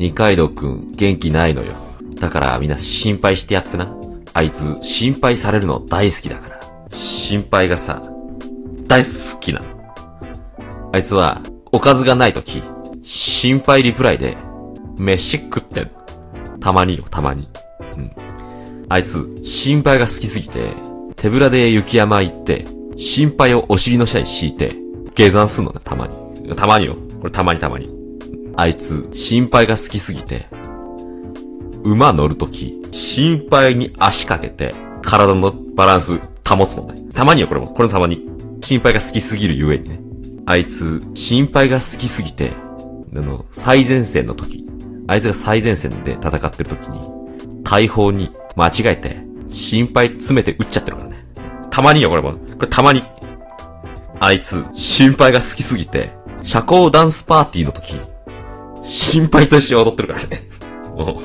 二階堂くん元気ないのよ。だからみんな心配してやってな。あいつ心配されるの大好きだから。心配がさ、大好きなの。あいつは、おかずがないとき、心配リプライで、飯食ってん。たまによ、たまに。うん。あいつ、心配が好きすぎて、手ぶらで雪山行って、心配をお尻の下に敷いて、下山すんのね、たまに。たまによ。これたまにたまに。あいつ、心配が好きすぎて、馬乗るとき、心配に足かけて、体のバランス保つのね。たまによ、これも。これもたまに。心配が好きすぎるゆえにね。あいつ、心配が好きすぎて、あの、最前線の時、あいつが最前線で戦ってる時に、大砲に間違えて、心配詰めて撃っちゃってるからね。たまによ、これも。これたまに。あいつ、心配が好きすぎて、社交ダンスパーティーの時、心配と一緒に踊ってるからね。も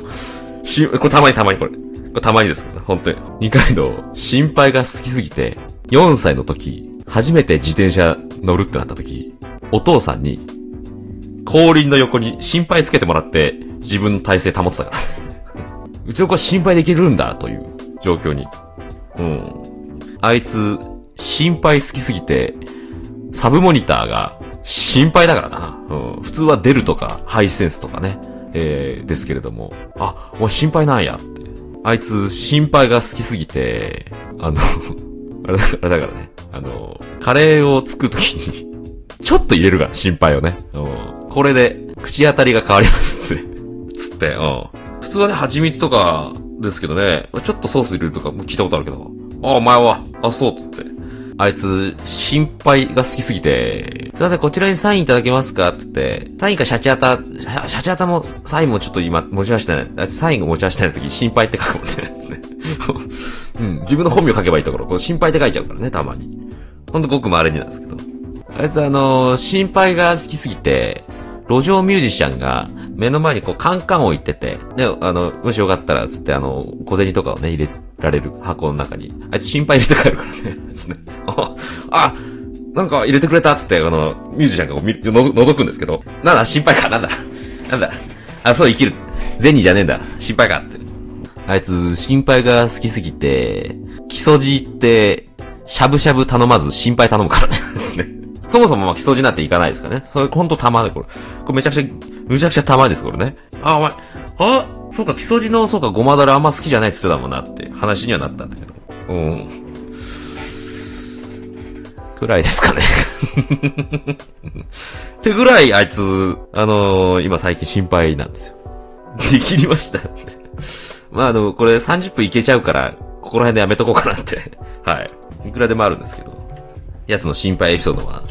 う、し、これたまにたまにこれ。これたまにですけど、本当に。二階堂、心配が好きすぎて、4歳の時、初めて自転車乗るってなった時、お父さんに、後輪の横に心配つけてもらって、自分の体勢保ってたから。うちの子は心配できるんだ、という状況に。うん。あいつ、心配好きすぎて、サブモニターが心配だからな。うん。普通は出るとか、ハイセンスとかね。えー、ですけれども。あ、もう心配なんやって。あいつ、心配が好きすぎて、あの、あれだからね。あの、カレーを作るときに、ちょっと入れるから、心配をね。うん。これで、口当たりが変わりますって。つって、うん。普通はね、蜂蜜とかですけどね、ちょっとソース入れるとか聞いたことあるけど、あ、お前は、あ、そう、つって。あいつ、心配が好きすぎて、すいません、こちらにサインいただけますか？って言って、サインかシャチアタ、シャチアタも、サインもちょっと今、持ち出してない。あいつサインが持ち出してない時、心配って書くもんね。ですね うん、自分の本名書けばいいところ、こ心配って書いちゃうからね、たまに。ほんとごく稀になんですけど。あいつあのー心配が好きすぎて、路上ミュージシャンが目の前にこうカンカン置いてて、で、あの、もしよかったら、つってあの、小銭とかをね、入れられる箱の中に、あいつ心配入れて帰るからね。ですね。あ、あ、なんか入れてくれたっつって、あの、ミュージシャンがこうの覗くんですけど、なんだ、心配か、なんだ、なんだ、あ、そう生きる。銭じゃねえんだ、心配かって。あいつ、心配が好きすぎて、基礎地って、しゃぶしゃぶ頼まず心配頼むからね。ですね。そもそもまあ基礎地なんていかないですからね。それほんとたまで、これ。これめちゃくちゃ、むちゃくちゃたまです、これね。あ、お前、あ、そうか、基礎地の、そうか、ごまだれあんま好きじゃないって言ってたもんなって話にはなったんだけど。うん。くらいですかね。ってぐらい、あいつ、あのー今最近心配なんですよ。できりました。まあ、あの、これ30分いけちゃうから、ここら辺でやめとこうかなって。はい。いくらでもあるんですけど。やつの心配エピソードは、